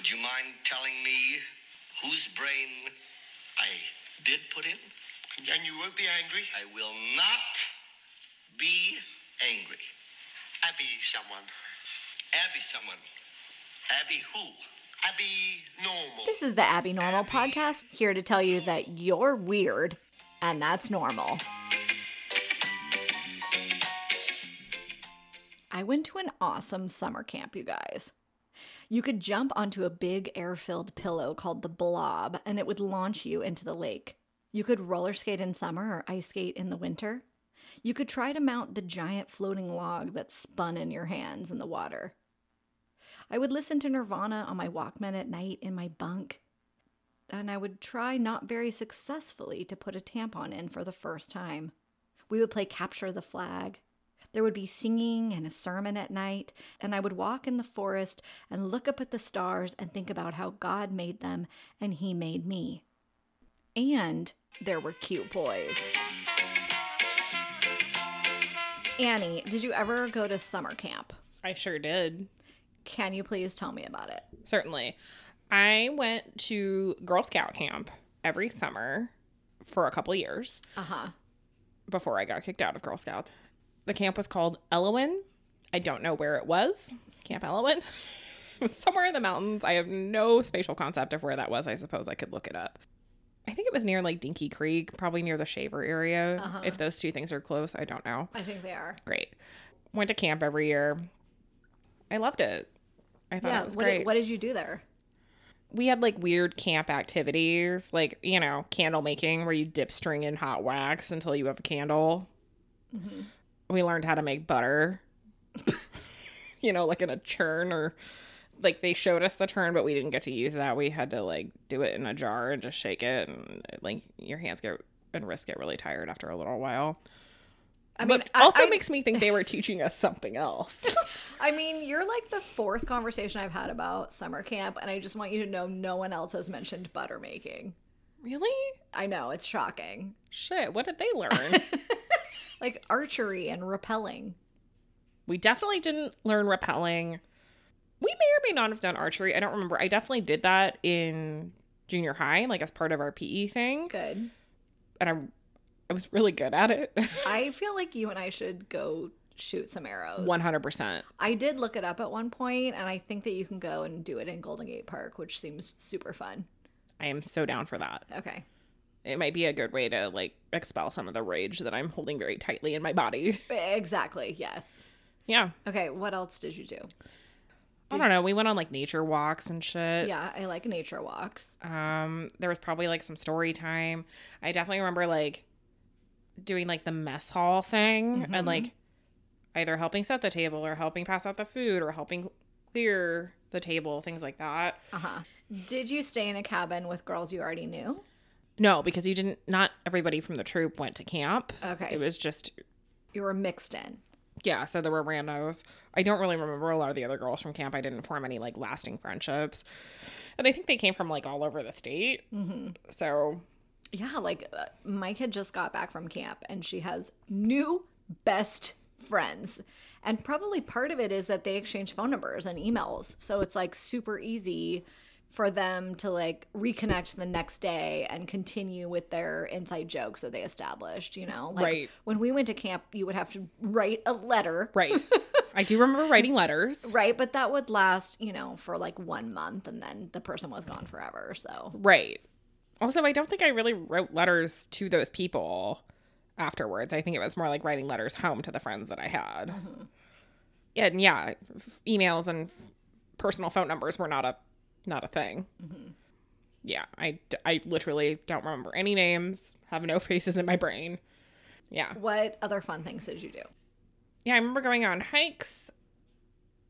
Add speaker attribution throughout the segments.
Speaker 1: Would you mind telling me whose brain I did put in?
Speaker 2: And you won't be angry?
Speaker 1: I will not be angry.
Speaker 2: Abby someone.
Speaker 1: Abby someone. Abby who?
Speaker 2: Abby normal.
Speaker 3: This is the Abby Normal podcast, here to tell you that you're weird and that's normal. I went to an awesome summer camp, you guys. You could jump onto a big air filled pillow called the blob, and it would launch you into the lake. You could roller skate in summer or ice skate in the winter. You could try to mount the giant floating log that spun in your hands in the water. I would listen to Nirvana on my Walkman at night in my bunk, and I would try not very successfully to put a tampon in for the first time. We would play Capture the Flag. There would be singing and a sermon at night, and I would walk in the forest and look up at the stars and think about how God made them and He made me. And there were cute boys. Annie, did you ever go to summer camp?
Speaker 4: I sure did.
Speaker 3: Can you please tell me about it?
Speaker 4: Certainly. I went to Girl Scout camp every summer for a couple years
Speaker 3: Uh huh.
Speaker 4: before I got kicked out of Girl Scouts. The camp was called Elowen. I don't know where it was. Camp Elowen. It was somewhere in the mountains. I have no spatial concept of where that was. I suppose I could look it up. I think it was near like Dinky Creek, probably near the Shaver area. Uh-huh. If those two things are close, I don't know.
Speaker 3: I think they are.
Speaker 4: Great. Went to camp every year. I loved it. I thought
Speaker 3: Yeah.
Speaker 4: it was
Speaker 3: What
Speaker 4: great.
Speaker 3: did, what did you do there?
Speaker 4: we had like weird camp activities, like, you know, candle making where you dip string in hot wax until you have a candle. Mm-hmm. We learned how to make butter, you know, like in a churn or like they showed us the churn, but we didn't get to use that. We had to like do it in a jar and just shake it. And like your hands get and wrists get really tired after a little while.
Speaker 3: I mean,
Speaker 4: but
Speaker 3: I-
Speaker 4: also
Speaker 3: I-
Speaker 4: makes me think they were teaching us something else.
Speaker 3: I mean, you're like the fourth conversation I've had about summer camp, and I just want you to know no one else has mentioned butter making.
Speaker 4: really?
Speaker 3: I know, it's shocking.
Speaker 4: Shit, what did they learn?
Speaker 3: Like archery and rappelling.
Speaker 4: We definitely didn't learn rappelling. We may or may not have done archery. I don't remember. I definitely did that in junior high, like as part of our PE thing,
Speaker 3: Good.
Speaker 4: and I, I was really good at it.
Speaker 3: I feel like you and I should go shoot some arrows.
Speaker 4: One hundred percent.
Speaker 3: I did look it up at one point, and I think that you can go and do it in Golden Gate Park, which seems super fun.
Speaker 4: I am so down for that.
Speaker 3: Okay.
Speaker 4: It might be a good way to like expel some of the rage that I'm holding very tightly in my body.
Speaker 3: Exactly. Yes.
Speaker 4: Yeah.
Speaker 3: Okay. What else did you do?
Speaker 4: I don't know. We went on like nature walks and shit.
Speaker 3: Yeah, I like nature walks.
Speaker 4: Um, there was probably like some story time. I definitely remember like doing like the mess hall thing and like either helping set the table or helping pass out the food or helping clear the table, things like that.
Speaker 3: Uh huh. Did you stay in a cabin with girls you already knew?
Speaker 4: No, because you didn't. Not everybody from the troop went to camp.
Speaker 3: Okay.
Speaker 4: It was just
Speaker 3: You were mixed in.
Speaker 4: yeah. So there were randos. I don't really remember a lot of the other girls from camp. I didn't form any like lasting friendships, and I think they came from like all over the state. Mm-hmm. So
Speaker 3: Yeah, like uh, my kid just got back from camp and she has new best friends. And probably part of it is that they exchange phone numbers and emails. So it's like super easy for them to like reconnect the next day and continue with their inside jokes that they established, you know? Like
Speaker 4: Right.
Speaker 3: when we went to camp, you would have to write a letter.
Speaker 4: right, I do remember writing letters.
Speaker 3: Right, but that would last, you know, for like one month and then the person was gone forever. So
Speaker 4: Right. Also, I don't think I really wrote letters to those people afterwards. I think it was more like writing letters home to the friends that I had. Mm-hmm. And yeah, f- emails and personal phone numbers were not a not a thing. Mm-hmm. Yeah, I, I literally don't remember any names, have no faces in my brain. Yeah.
Speaker 3: what other fun things did you do?
Speaker 4: Yeah, I remember going on hikes.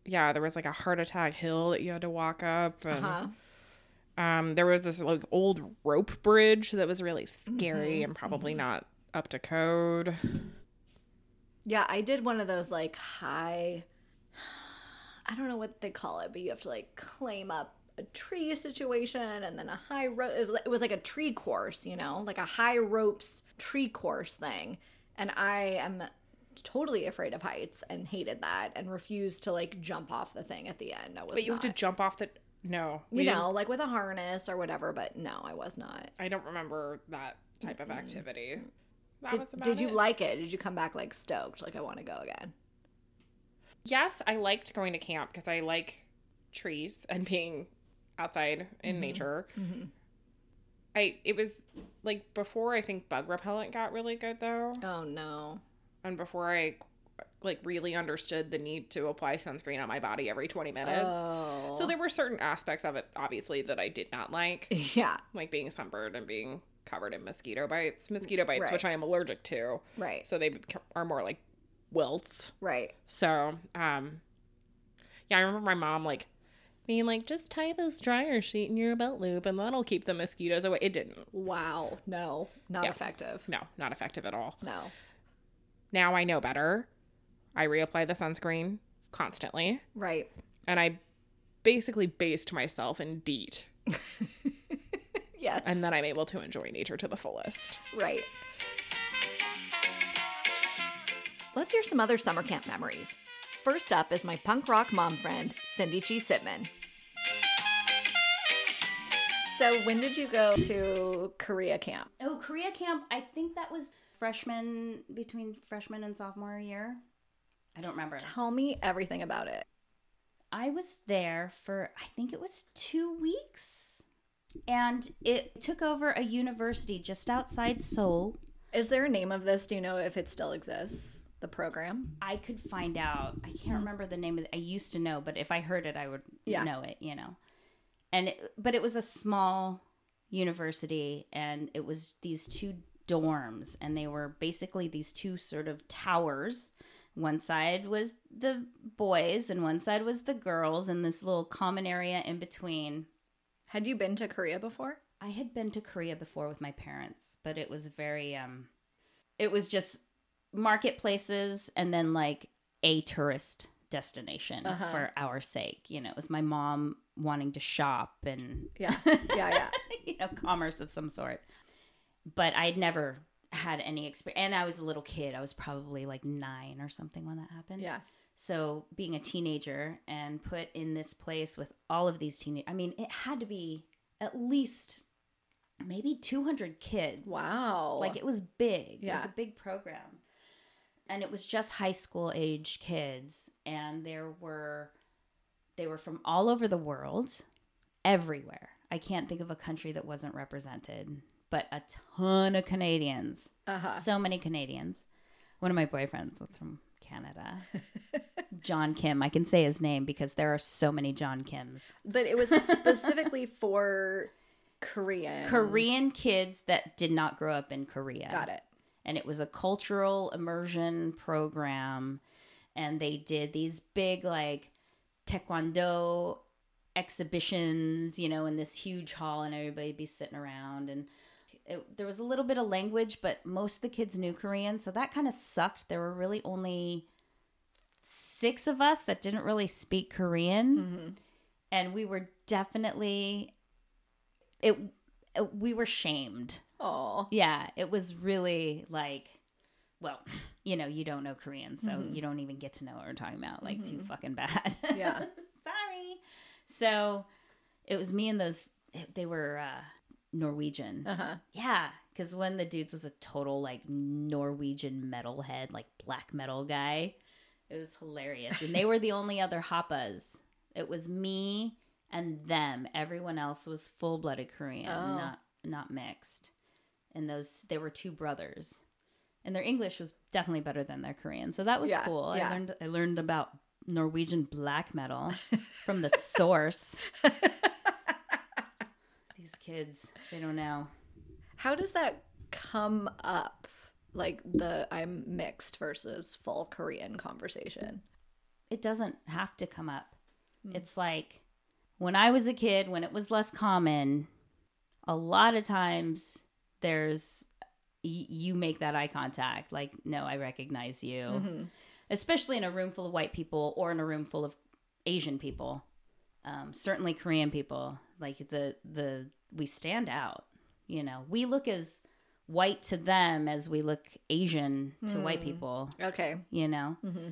Speaker 4: Yeah, there was like a heart attack hill that you had to walk up. And,
Speaker 3: Huh?
Speaker 4: Um, there was this like old rope bridge that was really scary mm-hmm. and probably mm-hmm. not up to code.
Speaker 3: Yeah, I did one of those like high I don't know what they call it, but you have to like climb up a tree situation and then a high rope it was like a tree course, you know, like a high ropes tree course thing. And I am totally afraid of heights and hated that and refused to like jump off the thing at the end. I was
Speaker 4: But you have to jump off the No,
Speaker 3: You
Speaker 4: we didn't-
Speaker 3: know, like with a harness or whatever, but no, I was not.
Speaker 4: I don't remember that type of activity. That
Speaker 3: Did,
Speaker 4: was about
Speaker 3: did you
Speaker 4: it.
Speaker 3: like it? Did you come back like stoked? Like I want to go again.
Speaker 4: Yes, I liked going to camp because I like trees and being outside in
Speaker 3: Mm-hmm.
Speaker 4: nature. I it was like before I think bug repellent got really good though,
Speaker 3: Oh no.
Speaker 4: and before I like really understood the need to apply sunscreen on my body every 20 minutes.
Speaker 3: Oh.
Speaker 4: So there were certain aspects of it obviously that I did not like,
Speaker 3: yeah,
Speaker 4: like being sunburned and being covered in mosquito bites, mosquito bites
Speaker 3: Right.
Speaker 4: which I am allergic to.
Speaker 3: right,
Speaker 4: So they are more like welts.
Speaker 3: right.
Speaker 4: So, um, yeah, I remember my mom like being like, just tie this dryer sheet in your belt loop and that'll keep the mosquitoes away. It didn't.
Speaker 3: Wow. No, not
Speaker 4: Yeah.
Speaker 3: effective.
Speaker 4: No, not effective at all.
Speaker 3: No.
Speaker 4: Now I know better. I reapply the sunscreen constantly
Speaker 3: Right.
Speaker 4: and I basically based myself in DEET
Speaker 3: Yes.
Speaker 4: and then I'm able to enjoy nature to the fullest.
Speaker 3: Right. Let's hear some other summer camp memories. First up is my punk rock mom friend, Cindy G. Sitman. So, when did you go to Korea camp?
Speaker 5: Oh, Korea camp. I think that was freshman between freshman and sophomore year. I don't remember.
Speaker 3: Tell me everything about it.
Speaker 5: I was there for I think it was 2 weeks. And it took over a university just outside Seoul.
Speaker 3: Is there a name of this? Do you know if it still exists? The program?
Speaker 5: I could find out. I can't remember the name of it. I used to know, but if I heard it, I would
Speaker 3: Yeah.
Speaker 5: know it, you know. And it, but it was a small university and it was these two dorms and they were basically these two sort of towers. One side was the boys and one side was the girls and this little common area in between.
Speaker 3: Had you been to Korea before?
Speaker 5: I had been to Korea before with my parents, but it was very um it was just marketplaces and then like a tourist destination uh-huh. for our sake. You know, it was my mom wanting to shop and
Speaker 3: Yeah. Yeah, yeah.
Speaker 5: you know, commerce of some sort. But I'd never had any experience and I was a little kid. I was probably like 9 or something when that happened.
Speaker 3: Yeah.
Speaker 5: So being a teenager and put in this place with all of these teenage I mean, it had to be at least maybe 200 kids.
Speaker 3: Wow.
Speaker 5: Like it was big.
Speaker 3: Yeah.
Speaker 5: It was a big program. And it was just high school age kids and there were they were from all over the world, everywhere. I can't think of a country that wasn't represented, but a ton of Canadians.
Speaker 3: Uh-huh.
Speaker 5: So many Canadians. One of my boyfriends was from Canada. John Kim. I can say his name because there are so many John Kims.
Speaker 3: But it was specifically for Korean.
Speaker 5: Korean kids that did not grow up in Korea.
Speaker 3: Got it.
Speaker 5: And it was a cultural immersion program and they did these big like taekwondo exhibitions you know in this huge hall and everybody be sitting around and it, there was a little bit of language but most of the kids knew korean so that kind of sucked. There were really only six of us that didn't really speak korean. Mm-hmm. And we were definitely it, it we were shamed
Speaker 3: Oh.
Speaker 5: yeah, it was really like, well, you know, you don't know Korean, so you don't even get to know what we're talking about. Like, too fucking bad.
Speaker 3: Yeah.
Speaker 5: Sorry. So it was me and those, they were uh, Norwegian.
Speaker 3: Uh-huh.
Speaker 5: Yeah, because one of the dudes was a total like Norwegian metalhead, like black metal guy. It was hilarious. And they were the only other Hapas. It was me and them. Everyone else was full blooded Korean,
Speaker 3: Oh.
Speaker 5: not not mixed. And those they were two brothers. And their English was definitely better than their Korean. So that was
Speaker 3: Yeah,
Speaker 5: cool.
Speaker 3: yeah.
Speaker 5: I learned I learned about Norwegian black metal from the source. These kids, they don't know.
Speaker 3: How does that come up? Like the I'm mixed versus full Korean conversation.
Speaker 5: it doesn't have to come up. Hmm. It's like when I was a kid, when it was less common, a lot of times there's y- you make that eye contact like no i recognize you. Mm-hmm. Especially in a room full of white people or in a room full of asian people. Um, certainly korean people. Like the the we stand out you know? We look as white to them as we look asian to white hmm. people.
Speaker 3: Okay.
Speaker 5: you know? Mm-hmm.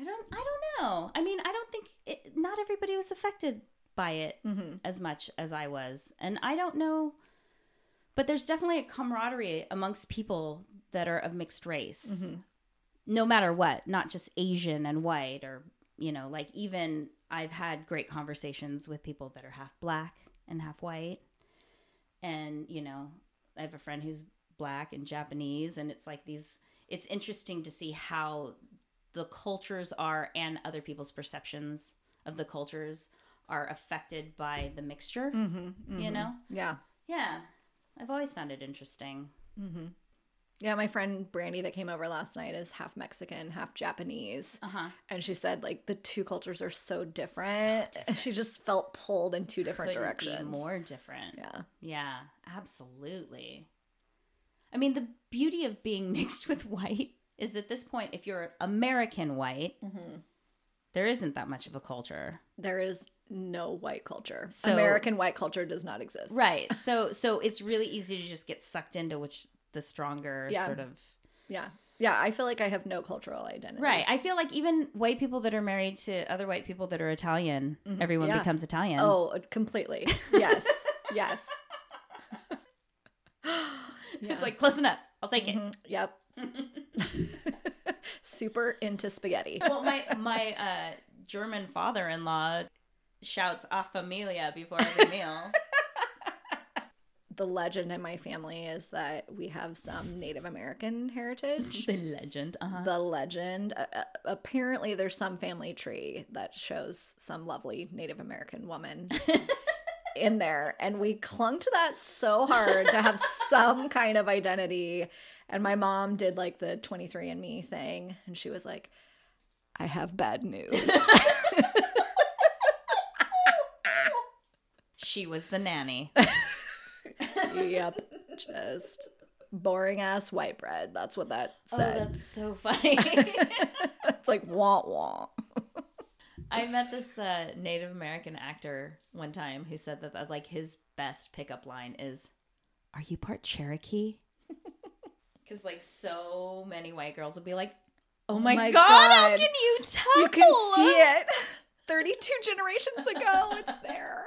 Speaker 5: I don't i don't know. I mean i don't think it, not everybody was affected by it mm-hmm. as much as I was. And I don't know, but there's definitely a camaraderie amongst people that are of mixed race, mm-hmm. no matter what, not just Asian and white, or, you know, like even I've had great conversations with people that are half black and half white. And, you know, I have a friend who's black and Japanese, and it's like these, it's interesting to see how the cultures are and other people's perceptions of the cultures are affected by the mixture, mm-hmm. you mm-hmm. know?
Speaker 3: Yeah.
Speaker 5: Yeah. I've always found it interesting.
Speaker 3: Yeah, my friend Brandy that came over last night is half Mexican, half Japanese.
Speaker 5: Uh-huh.
Speaker 3: And she said like the two cultures are so different. She just felt pulled in two different
Speaker 5: Couldn't
Speaker 3: directions.
Speaker 5: More different.
Speaker 3: Yeah.
Speaker 5: Yeah, absolutely. I mean, the beauty of being mixed with white is at this point, if you're American white, there isn't that much of a culture.
Speaker 3: There is no white culture.
Speaker 5: So-
Speaker 3: American white culture does not exist.
Speaker 5: Right. So so it's really easy to just get sucked into which the stronger
Speaker 3: Yeah.
Speaker 5: sort of
Speaker 3: Yeah. Yeah, I feel like I have no cultural identity.
Speaker 5: Right. I feel like even white people that are married to other white people that are Italian, mm-hmm. everyone
Speaker 3: Yeah.
Speaker 5: becomes Italian.
Speaker 3: Oh, uh, completely. Yes. yes.
Speaker 5: It's like close enough. I'll take it. Mm-hmm.
Speaker 3: Yep. Super into spaghetti.
Speaker 5: Well, my my uh, German father-in-law shouts "A familia" before every meal.
Speaker 3: The legend in my family is that we have some Native American heritage.
Speaker 5: the legend. Uh-huh.
Speaker 3: the legend. Uh, apparently, there's some family tree that shows some lovely Native American woman in there, and we clung to that so hard to have some kind of identity. And my mom did like the 23andMe thing, and she was like, "I have bad news."
Speaker 5: She was the nanny.
Speaker 3: yep, just boring ass white bread. That's what that
Speaker 5: Oh,
Speaker 3: said.
Speaker 5: that's so funny.
Speaker 3: it's like wah wah.
Speaker 5: I met this uh, Native American actor one time who said that, that like his best pickup line is, "Are you part Cherokee?" Because like so many white girls will be like, "Oh my,
Speaker 3: my
Speaker 5: god, how can you tell?
Speaker 3: You can see it. 32 generations ago, it's there.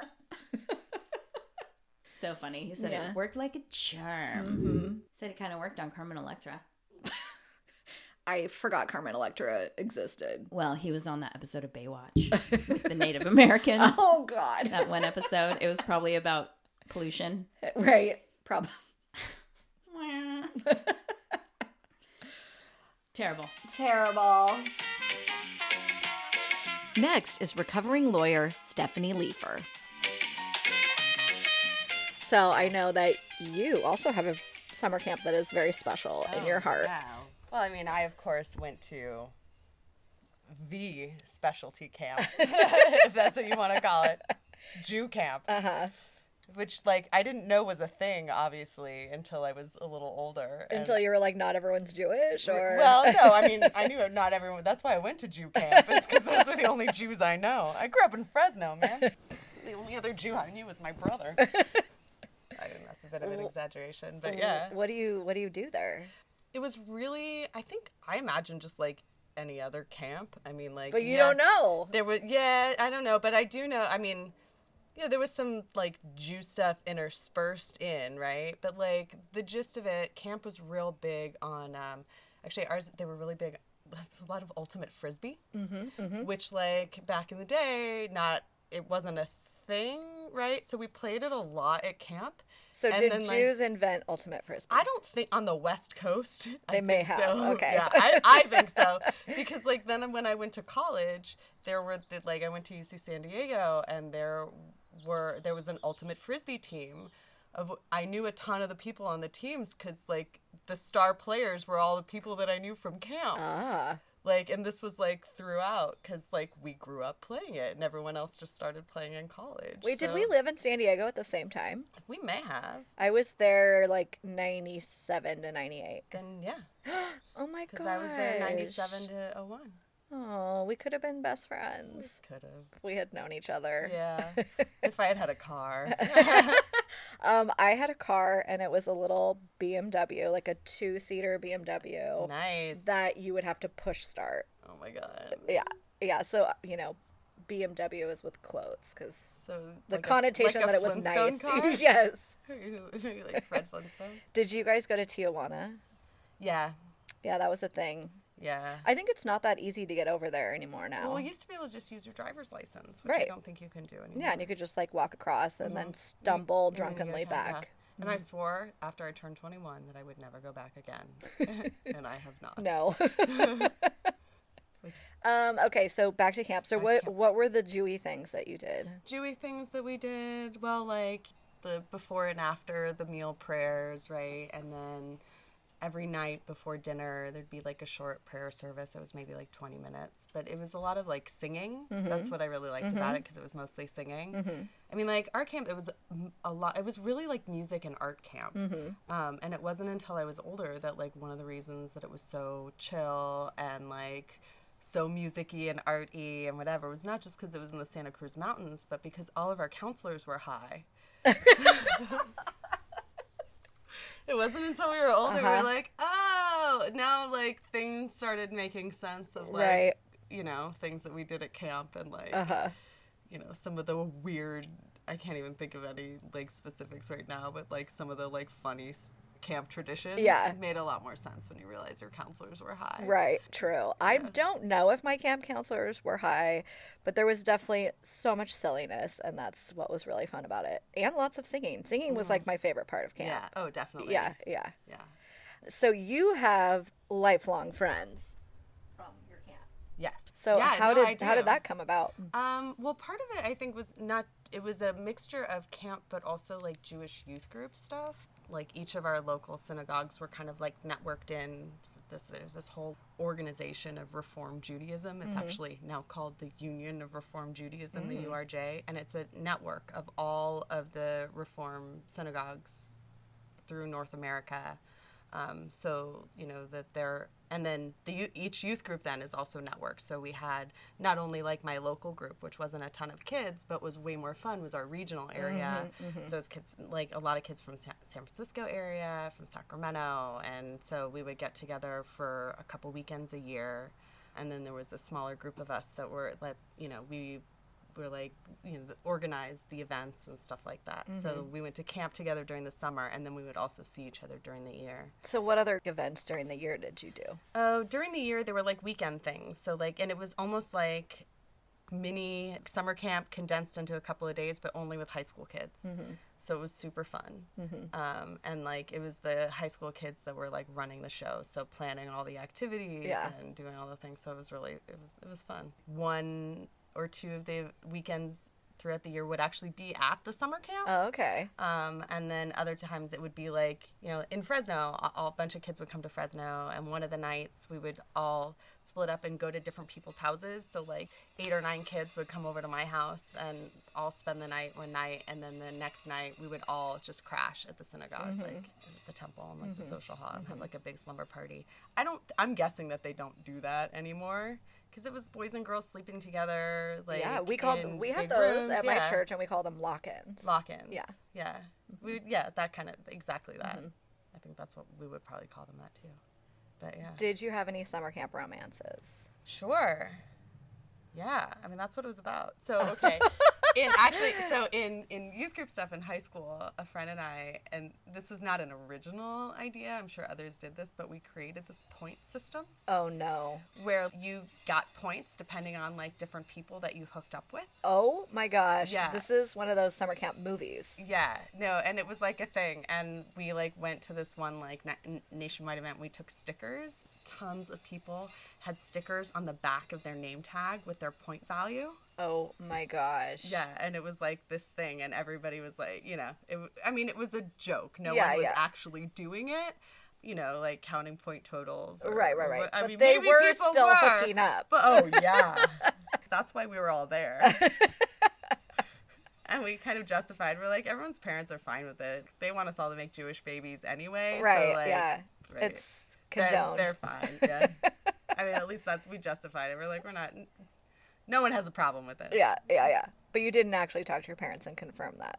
Speaker 5: So funny. He said
Speaker 3: Yeah.
Speaker 5: it worked like a charm. Mm-hmm. Said it kind of worked on Carmen Electra.
Speaker 3: I forgot Carmen Electra existed.
Speaker 5: Well, he was on that episode of Baywatch with the Native Americans.
Speaker 3: Oh God!
Speaker 5: That one episode, it was probably about pollution.
Speaker 3: right? Probably.
Speaker 5: Terrible.
Speaker 3: Terrible. Next is recovering lawyer Stephanie Leifer. So I know that you also have a summer camp that is very special in your heart.
Speaker 6: Wow. Well, I mean, I of course went to the specialty camp, if that's what you want to call it, Jew camp. Uh huh. Which, like, I didn't know was a thing, obviously, until I was a little older.
Speaker 3: Until you were like, not everyone's Jewish, or
Speaker 6: well, no, I mean, I knew not everyone. That's why I went to Jew camp. It's because those are the only Jews I know. I grew up in Fresno, man. The only other Jew I knew was my brother. I think that's a bit of an exaggeration, but yeah.
Speaker 3: What do you What do you do there?
Speaker 6: It was really, I think, I imagine just like any other camp. I mean, like.
Speaker 3: But you
Speaker 6: yeah,
Speaker 3: don't know.
Speaker 6: There was, yeah, I don't know, but I do know. I mean, yeah, there was some like Jew stuff interspersed in, right? But like the gist of it, camp was real big on. Um, actually, ours they were really big. A lot of ultimate frisbee,
Speaker 3: Mm-hmm,
Speaker 6: which like back in the day, not it wasn't a thing, right? So we played it a lot at camp.
Speaker 3: So
Speaker 6: And
Speaker 3: did
Speaker 6: then, like-
Speaker 3: Jews invent ultimate frisbee?
Speaker 6: I don't think on the West Coast. I
Speaker 3: They may
Speaker 6: think
Speaker 3: have,
Speaker 6: So.
Speaker 3: okay.
Speaker 6: Yeah, I, I think so because like then when I went to college, there were the, like I went to UC San Diego and there were there was an ultimate frisbee team. Of I knew a ton of the people on the teams because like the star players were all the people that I knew from camp.
Speaker 3: ah,
Speaker 6: Like and this was like throughout because like we grew up playing it and everyone else just started playing in college.
Speaker 3: wait, did we live in San Diego at the same time?
Speaker 6: We may have.
Speaker 3: I was there like ninety seven to ninety eight.
Speaker 6: Then yeah,
Speaker 3: Oh my god!
Speaker 6: because I was there ninety seven to 01.
Speaker 3: Oh, we could have been best friends
Speaker 6: Could have.
Speaker 3: we had known each other.
Speaker 6: Yeah. if I had had a car.
Speaker 3: Um, I had a car and it was a little BMW, like a two seater BMW
Speaker 6: nice.
Speaker 3: that you would have to push start.
Speaker 6: oh my god.
Speaker 3: Yeah, yeah. So you know, BMW is with quotes because
Speaker 6: So
Speaker 3: the
Speaker 6: like a-
Speaker 3: connotation
Speaker 6: like a
Speaker 3: that it was nice.
Speaker 6: car?
Speaker 3: yes.
Speaker 6: like Fred Flintstone.
Speaker 3: Did you guys go to Tijuana?
Speaker 6: Yeah,
Speaker 3: Yeah, that was a thing.
Speaker 6: Yeah.
Speaker 3: I think it's not that easy to get over there anymore now.
Speaker 6: Well, we used to be able to just use your driver's license, which
Speaker 3: Right.
Speaker 6: I don't think you can do anymore.
Speaker 3: yeah, and you could just like walk across and
Speaker 6: Mm-hmm.
Speaker 3: then stumble
Speaker 6: you
Speaker 3: drunkenly
Speaker 6: get- yeah.
Speaker 3: back.
Speaker 6: And
Speaker 3: Mm-hmm.
Speaker 6: I swore after I turned 21 that I would never go back again. and I have not.
Speaker 3: No. um, okay, so back to camp. So what
Speaker 6: camp.
Speaker 3: what were the Jewy things that you did?
Speaker 6: Jewy things that we did, well, like the before and after the meal prayers, right? And then every night before dinner, there'd be like a short prayer service. It was maybe like 20 minutes, but it was a lot of like singing. Mm-hmm. That's what I really liked about mm-hmm. it because it was mostly singing. Mm-hmm. I mean, like our camp, it was a lot, it was really like music and art camp. Um, and it wasn't until I was older that like one of the reasons that it was so chill and like so musicy and arty and whatever was not just because it was in the Santa Cruz Mountains, but because all of our counselors were high. it wasn't until we were older we
Speaker 3: Uh-huh.
Speaker 6: were like, oh, now like things started making sense of like,
Speaker 3: Right.
Speaker 6: you know, things that we did at camp and like,
Speaker 3: Uh-huh.
Speaker 6: you know, some of the weird. I can't even think of any like specifics right now, but like some of the like funny camp traditions
Speaker 3: Yeah.
Speaker 6: made a lot more sense when you realize your counselors were high.
Speaker 3: Right, true. I don't know if my camp counselors were high, but there was definitely so much silliness, and that's what was really fun about it. And lots of singing. Singing was like my favorite part of camp.
Speaker 6: Yeah. Oh, definitely.
Speaker 3: Yeah, yeah.
Speaker 6: Yeah.
Speaker 3: So you have lifelong friends from your camp.
Speaker 6: Yes.
Speaker 3: So
Speaker 6: Yeah,
Speaker 3: how
Speaker 6: no,
Speaker 3: did how did that come about?
Speaker 6: Um, well, part of it I think was not. It was a mixture of camp, but also like Jewish youth group stuff. Like each of our local synagogues were kind of like networked in. This there's this whole organization of Reform Judaism. It's actually now called the Union of Reform Judaism, the URJ, and it's a network of all of the Reform synagogues through North America. Um, so you know that they're and then the each youth group then is also networked. So we had not only like my local group, which wasn't a ton of kids, but was way more fun, was our regional mm-hmm, area. Mm-hmm. So it's kids like a lot of kids from Sa- San Francisco area, from Sacramento, and so we would get together for a couple weekends a year. And then there was a smaller group of us that were like you know we were like you know organized the events and stuff like that. So mm-hmm. we went to camp together during the summer, and then we would also see each other during the year.
Speaker 3: So what other events during the year did you do?
Speaker 6: Oh, during the year there were like weekend things. So like, and it was almost like mini summer camp condensed into a couple of days, but only with high school kids. Mm-hmm. So it was super fun. Mm-hmm. Um, and like it was the high school kids that were like running the show, so planning all the activities
Speaker 3: Yeah.
Speaker 6: and doing all the things. So it was really it was it was fun. One or two of the weekends throughout the year would actually be at the summer camp.
Speaker 3: Oh, okay.
Speaker 6: Um, and then other times it would be like, you know, in Fresno, a, a bunch of kids would come to Fresno, and one of the nights we would all split up and go to different people's houses. So, like, eight or nine kids would come over to my house and all spend the night one night, and then the next night we would all just crash at the synagogue, mm-hmm. like at the temple and like the mm-hmm. social hall, and have mm-hmm. like a big slumber party. I don't, I'm guessing that they don't do that anymore. Because it was boys and girls sleeping together, like
Speaker 3: yeah, we called we had those
Speaker 6: rooms,
Speaker 3: at my church and we called them lock-ins.
Speaker 6: Lock-ins.
Speaker 3: Yeah.
Speaker 6: Yeah. We yeah, that kind of exactly that. Mm-hmm. I think that's what we would probably call them that too. But yeah.
Speaker 3: Did you have any summer camp romances?
Speaker 6: Sure. Yeah, I mean that's what it was about. So okay, in actually, so in in youth group stuff in high school, a friend and I, and this was not an original idea. I'm sure others did this, but we created this point system
Speaker 3: Oh no.
Speaker 6: where you got points depending on like different people that you hooked up with.
Speaker 3: Oh my gosh.
Speaker 6: Yeah.
Speaker 3: This is one of those summer camp movies.
Speaker 6: Yeah, no, and it was like a thing, and we like went to this one like na- nationwide event. We took stickers. Tons of people had stickers on the back of their name tag with their point value.
Speaker 3: Oh my gosh.
Speaker 6: Yeah, and it was like this thing, and everybody was like, you know, it. I mean, it was a joke. No
Speaker 3: Yeah,
Speaker 6: one was
Speaker 3: yeah.
Speaker 6: actually doing it. You know, like counting point totals. or-
Speaker 3: Right, right, right.
Speaker 6: I
Speaker 3: But
Speaker 6: mean,
Speaker 3: they
Speaker 6: maybe
Speaker 3: were still
Speaker 6: were,
Speaker 3: hooking up.
Speaker 6: But oh yeah, that's why we were all there. And we kind of justified. We're like, everyone's parents are fine with it. They want us all to make Jewish babies anyway.
Speaker 3: Right,
Speaker 6: So like,
Speaker 3: yeah.
Speaker 6: right.
Speaker 3: It's
Speaker 6: They're- They're, fine. Yeah. I mean, at least that's we justified it. We're like, we're not. No one has a problem with it.
Speaker 3: Yeah, yeah, yeah. But you didn't actually talk to your parents and confirm that.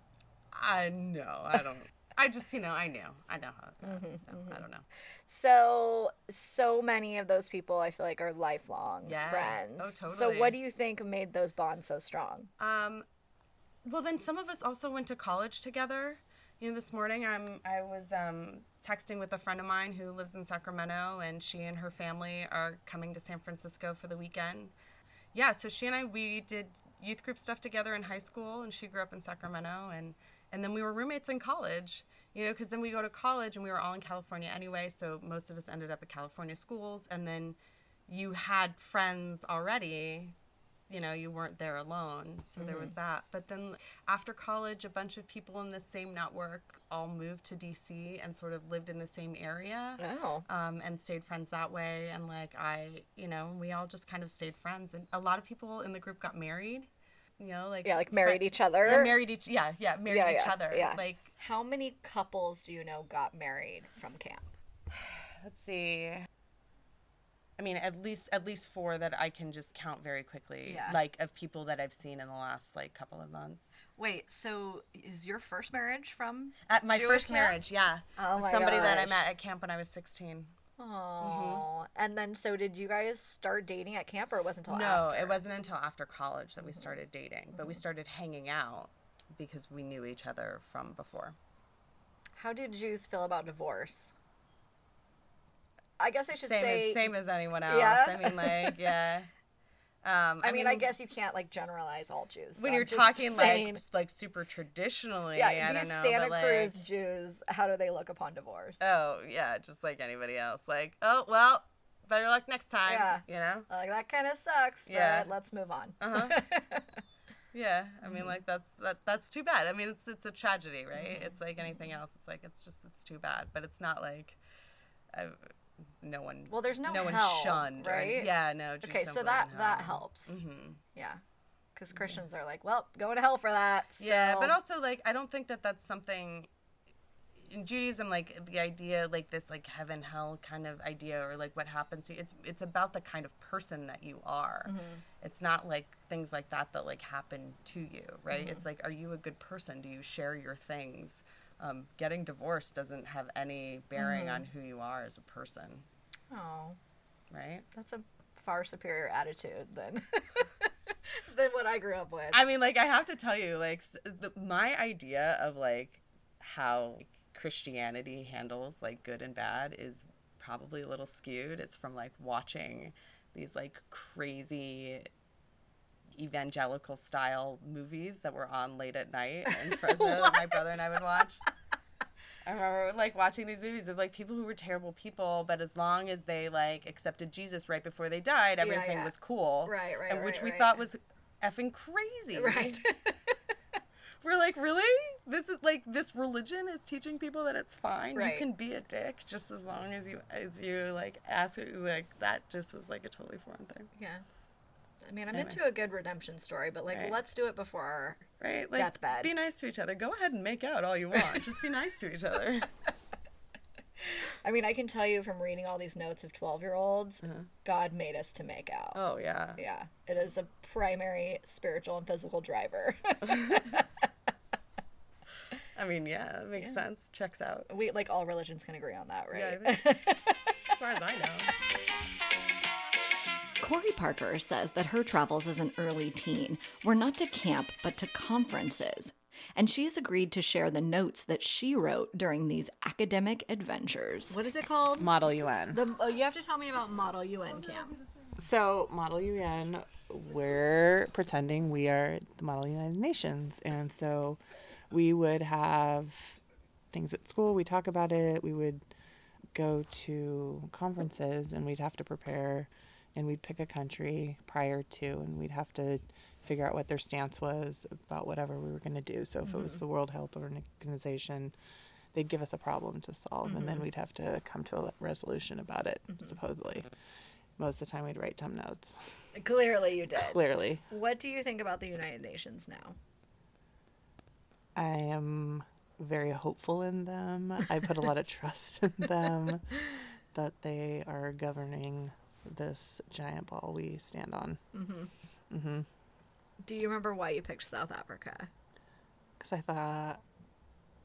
Speaker 6: I know. I don't. I just, you know, I knew. I know how. Uh,
Speaker 3: Mm-hmm,
Speaker 6: no, I don't know.
Speaker 3: So, so many of those people I feel like are lifelong
Speaker 6: Yeah.
Speaker 3: friends.
Speaker 6: Oh, totally.
Speaker 3: So, what do you think made those bonds so strong?
Speaker 6: Um, well, then some of us also went to college together. You know, this morning I'm I was um, texting with a friend of mine who lives in Sacramento, and she and her family are coming to San Francisco for the weekend. Yeah, so she and I we did youth group stuff together in high school, and she grew up in Sacramento, and and then we were roommates in college. You know, because then we go to college, and we were all in California anyway, so most of us ended up at California schools, and then you had friends already you know you weren't there alone so there was that but then after college a bunch of people in the same network all moved to dc and sort of lived in the same area
Speaker 3: Oh.
Speaker 6: um, and stayed friends that way and like i you know we all just kind of stayed friends and a lot of people in the group got married you know like
Speaker 3: Yeah, like married
Speaker 6: fri-
Speaker 3: each other.
Speaker 6: yeah, married each yeah yeah married
Speaker 3: Yeah,
Speaker 6: each
Speaker 3: yeah,
Speaker 6: other
Speaker 3: yeah.
Speaker 6: like
Speaker 3: How many couples do you know got married from camp?
Speaker 6: let's see i mean at least at least four that i can just count very quickly
Speaker 3: Yeah.
Speaker 6: like of people that i've seen in the last like couple of months
Speaker 3: Wait, so is your first marriage from
Speaker 6: At my
Speaker 3: Jewish
Speaker 6: first
Speaker 3: camp?
Speaker 6: marriage, yeah.
Speaker 3: Oh my
Speaker 6: somebody that I met at camp when I was 16.
Speaker 3: Oh, and then so did you guys start dating at camp, or it wasn't until
Speaker 6: no,
Speaker 3: after? Mm-hmm.
Speaker 6: it wasn't until after college that we started dating, but we started hanging out because we knew each other from before.
Speaker 3: How did Jews feel about divorce? I guess I should
Speaker 6: Same
Speaker 3: say.
Speaker 6: as same as anyone else.
Speaker 3: Yeah?
Speaker 6: I mean, like, yeah. Um,
Speaker 3: I, mean, I guess you can't like generalize all Jews.
Speaker 6: when
Speaker 3: I'm
Speaker 6: you're talking
Speaker 3: saying-
Speaker 6: like like super traditionally,
Speaker 3: yeah,
Speaker 6: I
Speaker 3: these
Speaker 6: don't know,
Speaker 3: Santa
Speaker 6: but like,
Speaker 3: Cruz Jews, how do they look upon divorce?
Speaker 6: oh yeah, just like anybody else. Like, oh well, better luck next time.
Speaker 3: Yeah.
Speaker 6: You know.
Speaker 3: like that kind of sucks, but
Speaker 6: Yeah.
Speaker 3: let's move on.
Speaker 6: Uh-huh. Yeah, I
Speaker 3: Mm-hmm.
Speaker 6: mean, like that's that that's too bad. I mean, it's it's a tragedy, right?
Speaker 3: Mm-hmm.
Speaker 6: It's like anything else. It's like it's just it's too bad, but it's not like, I, no one.
Speaker 3: Well, there's no
Speaker 6: no one shunned, or
Speaker 3: right?
Speaker 6: yeah, no.
Speaker 3: Okay, so that that helps.
Speaker 6: Mm-hmm.
Speaker 3: Yeah, because Christians are like, well, going to hell for that.
Speaker 6: Yeah, but also like I don't think that that's something. In Judaism, like the idea, like this, like heaven hell kind of idea, or like what happens to you. It's it's about the kind of person that you are.
Speaker 3: Mm-hmm.
Speaker 6: It's not like things like that that like happen to you, right?
Speaker 3: Mm-hmm.
Speaker 6: It's like, are you a good person? Do you share your things? Um, getting divorced doesn't have any bearing
Speaker 3: Mm-hmm.
Speaker 6: on who you are as a person,
Speaker 3: oh,
Speaker 6: right?
Speaker 3: that's a far superior attitude than than what I grew up with.
Speaker 6: I mean, like I have to tell you, like the, my idea of like how Christianity handles like good and bad is probably a little skewed. It's from like watching these like crazy evangelical style movies that were on late at night in Fresno that my brother and I would watch. I remember like watching these movies of like people who were terrible people, but as long as they like accepted Jesus right before they died, everything
Speaker 3: yeah.
Speaker 6: was cool.
Speaker 3: Right, right,
Speaker 6: And which
Speaker 3: right,
Speaker 6: we
Speaker 3: right.
Speaker 6: thought was effing crazy.
Speaker 3: right.
Speaker 6: We're like, really? This is like this religion is teaching people that it's fine.
Speaker 3: Right.
Speaker 6: You can be a dick just as long as you as you like ask it like that just was like a totally foreign thing.
Speaker 3: yeah. I mean, I'm
Speaker 6: Anyway.
Speaker 3: into a good redemption story, but like,
Speaker 6: Right.
Speaker 3: let's do it before our.
Speaker 6: Right? Like
Speaker 3: Deathbed.
Speaker 6: be nice to each other. Go ahead and make out all you want. just be nice to each other.
Speaker 3: I mean, I can tell you from reading all these notes of 12 year olds, uh-huh. God made us to make out.
Speaker 6: Oh yeah.
Speaker 3: Yeah, it is a primary spiritual and physical driver.
Speaker 6: I mean, yeah, it makes sense. Checks out.
Speaker 3: we like all religions can agree on that, right?
Speaker 6: Yeah, as far as I know.
Speaker 3: Corey Parker says that her travels as an early teen were not to camp, but to conferences. And she has agreed to share the notes that she wrote during these academic adventures. What is it called?
Speaker 4: Model UN.
Speaker 3: The, oh, you have to tell me about Model UN Camp.
Speaker 4: So, Model UN, we're pretending we are the Model United Nations. And so we would have things at school, we talk about it, we would go to conferences and we'd have to prepare and we'd pick a country prior to and we'd have to figure out what their stance was about whatever we were going to do. So if it was mm-hmm. the World Health Organization, they'd give us a problem to solve and then mm-hmm. we'd have to come to a resolution about it mm-hmm. supposedly. Most of the time we'd write dumb notes.
Speaker 3: Clearly, you did.
Speaker 4: clearly.
Speaker 3: What do you think about the United Nations now?
Speaker 4: i am very hopeful in them. I put a lot of trust in them that they are governing this giant ball we stand on
Speaker 3: Do you remember why you picked South Africa?
Speaker 4: because i thought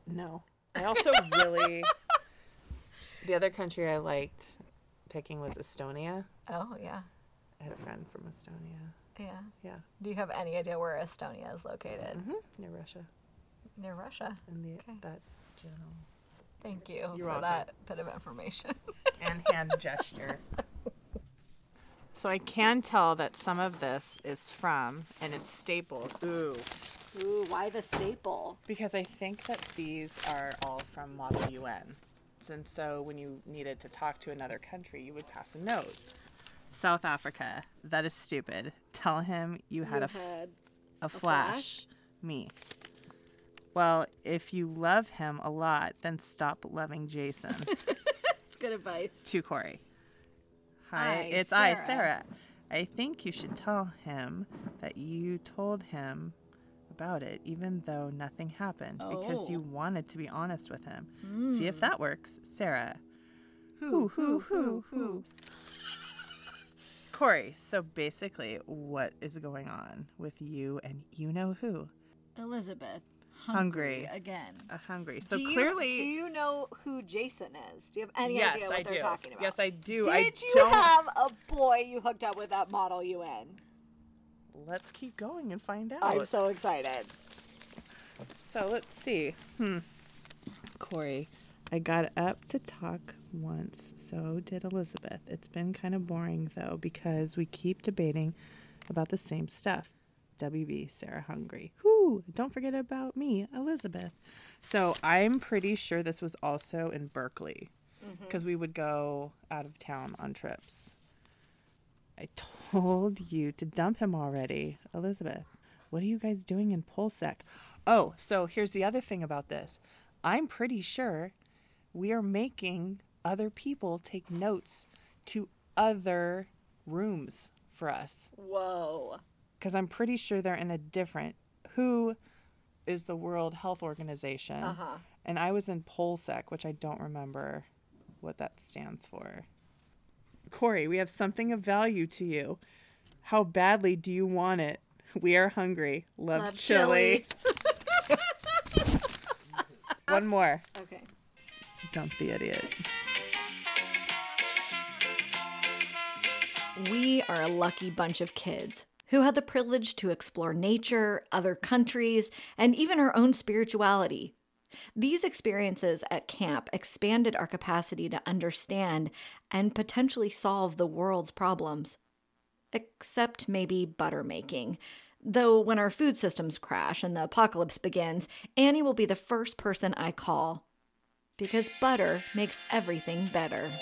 Speaker 4: no
Speaker 7: I also really. the other country I liked picking was Estonia.
Speaker 3: Oh, yeah.
Speaker 7: I had a friend from Estonia.
Speaker 3: Yeah.
Speaker 7: Yeah.
Speaker 3: Do you have any idea where Estonia is located?
Speaker 7: hmm Near Russia.
Speaker 3: Near Russia.
Speaker 7: In the
Speaker 3: Okay.
Speaker 7: that general.
Speaker 3: Thank you
Speaker 7: You're
Speaker 3: for
Speaker 7: welcome.
Speaker 3: that bit of information.
Speaker 7: and hand gesture. So I can tell that some of this is from, and it's stapled. Ooh.
Speaker 3: Ooh, why the staple?
Speaker 7: Because I think that these are all from Model UN. And so when you needed to talk to another country, you would pass a note. South Africa, that is stupid. Tell him you had a, f-
Speaker 3: had
Speaker 7: a flash. Me. Well, if you love him a lot, then stop loving Jason.
Speaker 3: It's good advice.
Speaker 7: to Corey. Hi,
Speaker 3: I,
Speaker 7: it's I,
Speaker 3: Sarah.
Speaker 7: Sarah. I think you should tell him that you told him about it, even though nothing happened, because you
Speaker 3: Oh.
Speaker 7: wanted to be honest with him. See if hmm. that works, Sarah.
Speaker 3: Who, who, who, who?
Speaker 7: Corey, so basically, what is going on with you and you know who?
Speaker 3: Elizabeth.
Speaker 7: Hungry.
Speaker 3: Again.
Speaker 7: Uh, hungry. So
Speaker 3: do you,
Speaker 7: clearly.
Speaker 3: do you know who Jason is? Do you have any
Speaker 7: yes,
Speaker 3: idea what
Speaker 7: I
Speaker 3: they're
Speaker 7: do.
Speaker 3: talking about?
Speaker 7: Yes, I do.
Speaker 3: Did
Speaker 7: I
Speaker 3: you
Speaker 7: don't.
Speaker 3: have a boy you hooked up with at Model UN?
Speaker 7: Let's keep going and find out.
Speaker 3: I'm so excited.
Speaker 7: So let's see. Hmm. Corey, I got up to talk once, so did Elizabeth. It's been kind of boring though because we keep debating about the same stuff. WB, Sarah Hungry. Whoo! Don't forget about me, Elizabeth. So I'm pretty sure this was also in Berkeley mm-hmm. because we would go out of town on trips. I told you to dump him already, Elizabeth. What are you guys doing in Polsek? Oh, so here's the other thing about this. I'm pretty sure we are making other people take notes to other rooms for us
Speaker 3: Whoa.
Speaker 7: because I'm pretty sure they're in a different. Who is the World Health Organization?
Speaker 3: Uh-huh.
Speaker 7: And I was in Polsec, which I don't remember what that stands for. Corey, we have something of value to you. How badly do you want it? We are hungry. Love,
Speaker 3: Love
Speaker 7: chili. One more.
Speaker 3: Okay.
Speaker 7: Dump the idiot.
Speaker 3: We are a lucky bunch of kids who had the privilege to explore nature, other countries, and even our own spirituality. These experiences at camp expanded our capacity to understand and potentially solve the world's problems. Except maybe butter making. Though when our food systems crash and the apocalypse begins, Annie will be the first person I call. Because butter makes everything better.